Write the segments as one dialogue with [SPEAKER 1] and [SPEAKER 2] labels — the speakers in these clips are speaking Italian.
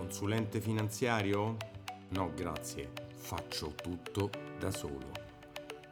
[SPEAKER 1] Consulente finanziario? No, grazie, faccio tutto da solo.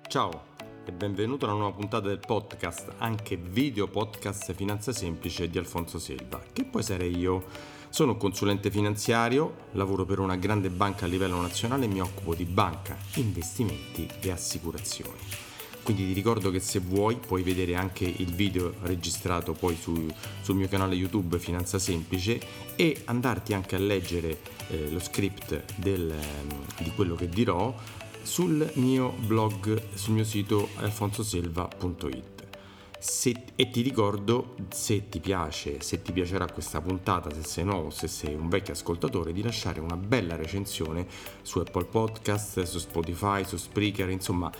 [SPEAKER 1] Ciao e benvenuto alla nuova puntata del podcast, anche video podcast Finanza Semplice di Alfonso Selva, che poi sarei io. Sono consulente finanziario, lavoro per una grande banca a livello nazionale e mi occupo di banca, investimenti e assicurazioni. Quindi ti ricordo che se vuoi puoi vedere anche il video registrato poi su, sul mio canale YouTube Finanza Semplice e andarti anche a leggere eh, lo script del, ehm, di quello che dirò sul mio blog, sul mio sito alfonsoselva.it. Se, e ti ricordo, se ti piace, se ti piacerà questa puntata, se sei nuovo, se sei un vecchio ascoltatore, di lasciare una bella recensione su Apple Podcast, su Spotify, su Spreaker, insomma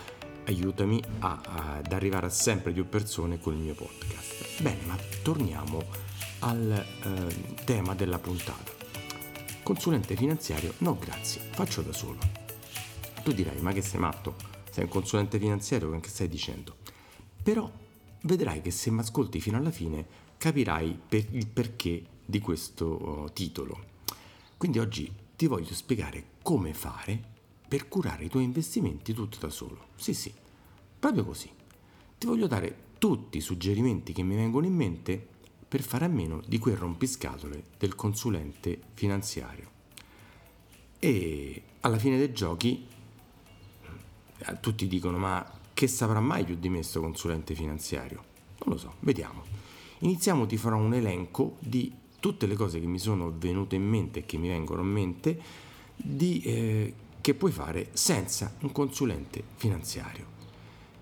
[SPEAKER 1] aiutami a, a, ad arrivare a sempre più persone con il mio podcast. Bene, ma torniamo al eh, tema della puntata. Consulente finanziario? No, grazie, faccio da solo. Tu dirai, ma che sei matto? Sei un consulente finanziario, che stai dicendo? Però vedrai che se mi ascolti fino alla fine capirai per il perché di questo oh, titolo. Quindi oggi ti voglio spiegare come fare per curare i tuoi investimenti tutto da solo. Sì, sì, proprio così. Ti voglio dare tutti i suggerimenti che mi vengono in mente per fare a meno di quel rompiscatole del consulente finanziario. E alla fine dei giochi eh, tutti dicono ma che saprà mai più di me questo consulente finanziario? Non lo so, vediamo. Iniziamo, ti farò un elenco di tutte le cose che mi sono venute in mente e che mi vengono in mente di eh, che puoi fare senza un consulente finanziario.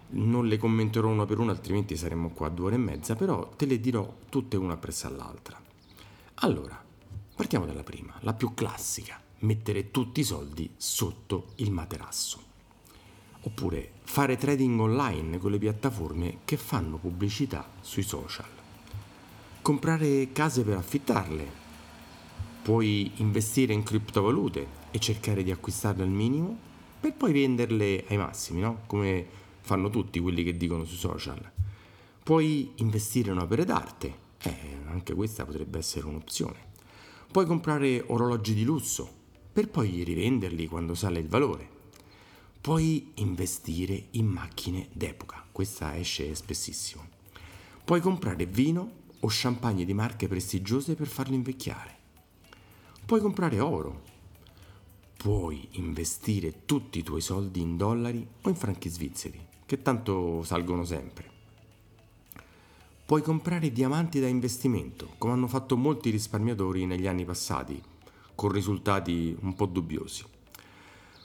[SPEAKER 1] Non le commenterò una per una, altrimenti saremmo qua due ore e mezza, però te le dirò tutte una presso all'altra. Allora, partiamo dalla prima, la più classica, mettere tutti i soldi sotto il materasso. Oppure fare trading online con le piattaforme che fanno pubblicità sui social. Comprare case per affittarle. Puoi investire in criptovalute e cercare di acquistarle al minimo per poi venderle ai massimi, no? Come fanno tutti quelli che dicono sui social. Puoi investire in opere d'arte, eh, anche questa potrebbe essere un'opzione. Puoi comprare orologi di lusso per poi rivenderli quando sale il valore. Puoi investire in macchine d'epoca, questa esce spessissimo. Puoi comprare vino o champagne di marche prestigiose per farlo invecchiare. Puoi comprare oro puoi investire tutti i tuoi soldi in dollari o in franchi svizzeri, che tanto salgono sempre. Puoi comprare diamanti da investimento, come hanno fatto molti risparmiatori negli anni passati, con risultati un po' dubbiosi.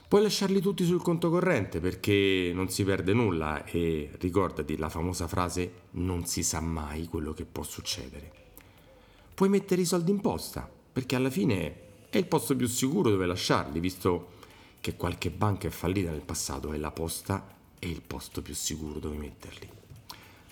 [SPEAKER 1] Puoi lasciarli tutti sul conto corrente perché non si perde nulla e ricordati la famosa frase non si sa mai quello che può succedere. Puoi mettere i soldi in posta perché alla fine è il posto più sicuro dove lasciarli, visto che qualche banca è fallita nel passato e la posta è il posto più sicuro dove metterli.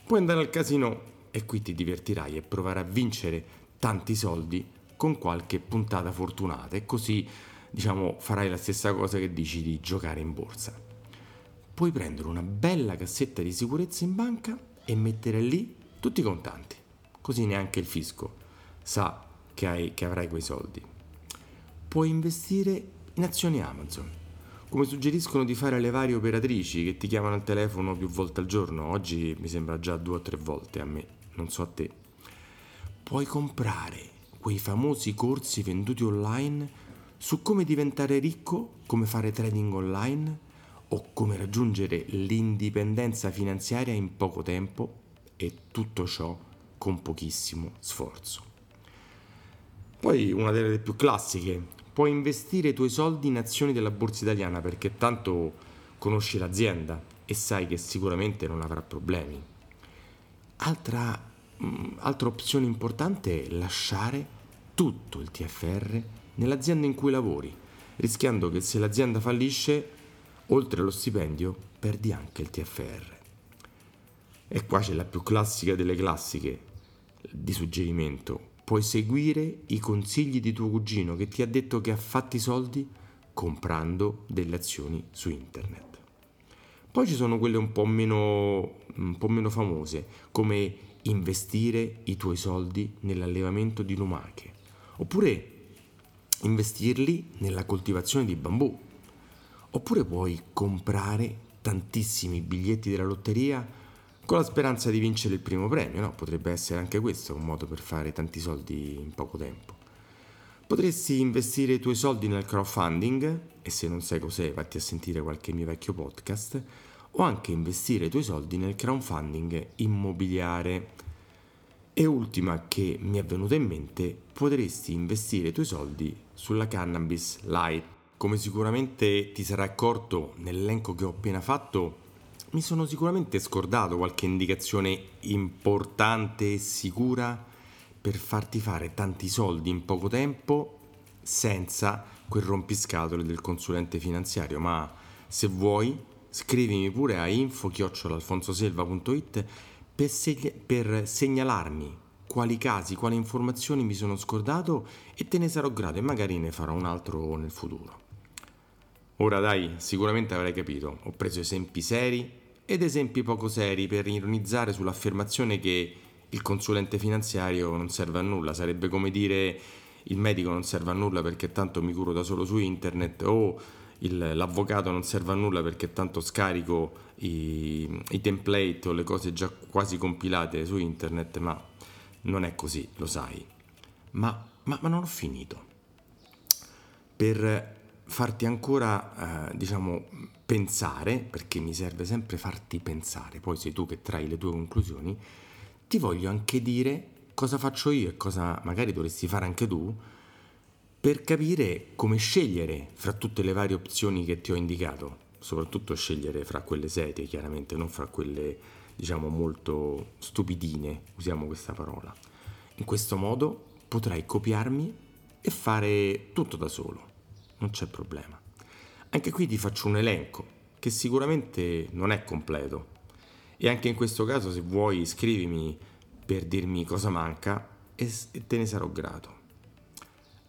[SPEAKER 1] Puoi andare al casino e qui ti divertirai e provare a vincere tanti soldi con qualche puntata fortunata e così diciamo farai la stessa cosa che dici di giocare in borsa. Puoi prendere una bella cassetta di sicurezza in banca e mettere lì tutti i contanti, così neanche il fisco sa che, hai, che avrai quei soldi puoi investire in azioni Amazon, come suggeriscono di fare le varie operatrici che ti chiamano al telefono più volte al giorno, oggi mi sembra già due o tre volte a me, non so a te. Puoi comprare quei famosi corsi venduti online su come diventare ricco, come fare trading online o come raggiungere l'indipendenza finanziaria in poco tempo e tutto ciò con pochissimo sforzo. Poi una delle più classiche, puoi investire i tuoi soldi in azioni della borsa italiana perché tanto conosci l'azienda e sai che sicuramente non avrà problemi. Altra, mh, mm, altra opzione importante è lasciare tutto il TFR nell'azienda in cui lavori, rischiando che se l'azienda fallisce, oltre allo stipendio, perdi anche il TFR. E qua c'è la più classica delle classiche di suggerimento puoi seguire i consigli di tuo cugino che ti ha detto che ha fatti soldi comprando delle azioni su internet. Poi ci sono quelle un po' meno, un po meno famose, come investire i tuoi soldi nell'allevamento di lumache, oppure investirli nella coltivazione di bambù. Oppure puoi comprare tantissimi biglietti della lotteria con la speranza di vincere il primo premio, no? Potrebbe essere anche questo un modo per fare tanti soldi in poco tempo. Potresti investire i tuoi soldi nel crowdfunding, e se non sai cos'è, vatti a sentire qualche mio vecchio podcast, o anche investire i tuoi soldi nel crowdfunding immobiliare. E ultima che mi è venuta in mente, potresti investire i tuoi soldi sulla cannabis light. Come sicuramente ti sarai accorto nell'elenco che ho appena fatto, mi sono sicuramente scordato qualche indicazione importante e sicura per farti fare tanti soldi in poco tempo senza quel rompiscatole del consulente finanziario, ma se vuoi scrivimi pure a info-alfonsoselva.it per, segna- per segnalarmi quali casi, quali informazioni mi sono scordato e te ne sarò grato e magari ne farò un altro nel futuro. Ora dai, sicuramente avrai capito, ho preso esempi seri ed esempi poco seri per ironizzare sull'affermazione che il consulente finanziario non serve a nulla, sarebbe come dire il medico non serve a nulla perché tanto mi curo da solo su internet o il, l'avvocato non serve a nulla perché tanto scarico i, i template o le cose già quasi compilate su internet, ma non è così, lo sai. Ma, ma, ma non ho finito. Per farti ancora, eh, diciamo, pensare, perché mi serve sempre farti pensare, poi sei tu che trai le tue conclusioni, ti voglio anche dire cosa faccio io e cosa magari dovresti fare anche tu per capire come scegliere fra tutte le varie opzioni che ti ho indicato, soprattutto scegliere fra quelle serie, chiaramente, non fra quelle diciamo molto stupidine, usiamo questa parola. In questo modo potrai copiarmi e fare tutto da solo, non c'è problema. Anche qui ti faccio un elenco che sicuramente non è completo e anche in questo caso se vuoi scrivimi per dirmi cosa manca e te ne sarò grato.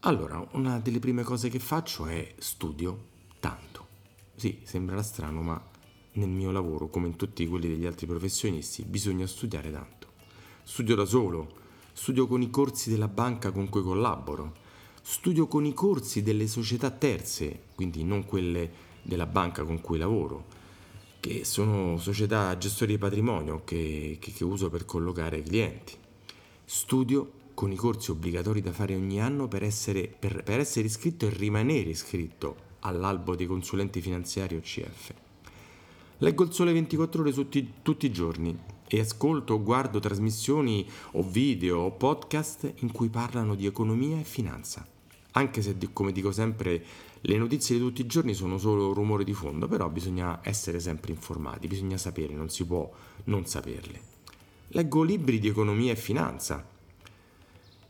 [SPEAKER 1] Allora, una delle prime cose che faccio è studio tanto. Sì, sembrerà strano, ma nel mio lavoro, come in tutti quelli degli altri professionisti, bisogna studiare tanto. Studio da solo, studio con i corsi della banca con cui collaboro, studio con i corsi delle società terze, quindi non quelle della banca con cui lavoro, che sono società gestori di patrimonio che, che, che uso per collocare clienti. Studio con i corsi obbligatori da fare ogni anno per essere, per, per essere iscritto e rimanere iscritto all'albo dei consulenti finanziari OCF. Leggo il sole 24 ore tutti, tutti i giorni e ascolto o guardo trasmissioni o video o podcast in cui parlano di economia e finanza. Anche se, come dico sempre, le notizie di tutti i giorni sono solo rumore di fondo, però bisogna essere sempre informati, bisogna sapere, non si può non saperle. Leggo libri di economia e finanza,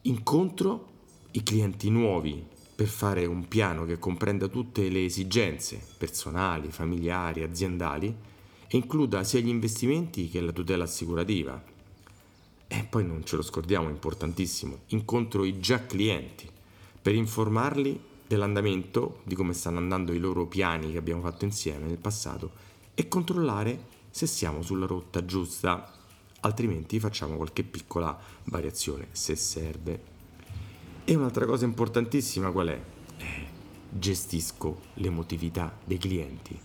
[SPEAKER 1] incontro i clienti nuovi per fare un piano che comprenda tutte le esigenze personali, familiari, aziendali e includa sia gli investimenti che la tutela assicurativa. E poi non ce lo scordiamo, importantissimo, incontro i già clienti per informarli dell'andamento, di come stanno andando i loro piani che abbiamo fatto insieme nel passato e controllare se siamo sulla rotta giusta altrimenti facciamo qualche piccola variazione se serve. E un'altra cosa importantissima qual è? Eh, gestisco l'emotività dei clienti,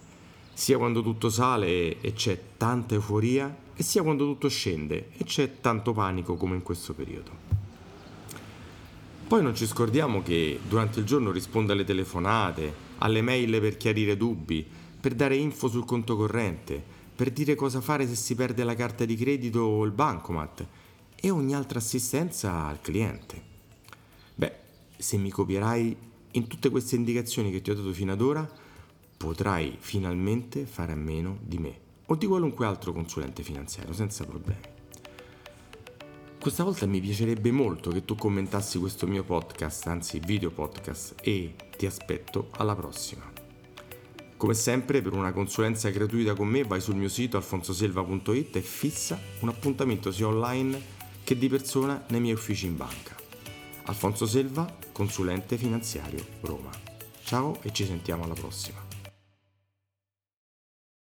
[SPEAKER 1] sia quando tutto sale e c'è tanta euforia, e sia quando tutto scende e c'è tanto panico come in questo periodo. Poi non ci scordiamo che durante il giorno rispondo alle telefonate, alle mail per chiarire dubbi, per dare info sul conto corrente, per dire cosa fare se si perde la carta di credito o il bancomat e ogni altra assistenza al cliente. Beh, se mi copierai in tutte queste indicazioni che ti ho dato fino ad ora, potrai finalmente fare a meno di me o di qualunque altro consulente finanziario senza problemi. Questa volta mi piacerebbe molto che tu commentassi questo mio podcast, anzi video podcast, e ti aspetto alla prossima. Come sempre, per una consulenza gratuita con me, vai sul mio sito alfonsoselva.it e fissa un appuntamento sia online che di persona nei miei uffici in banca. Alfonso Selva, consulente finanziario Roma. Ciao e ci sentiamo alla prossima.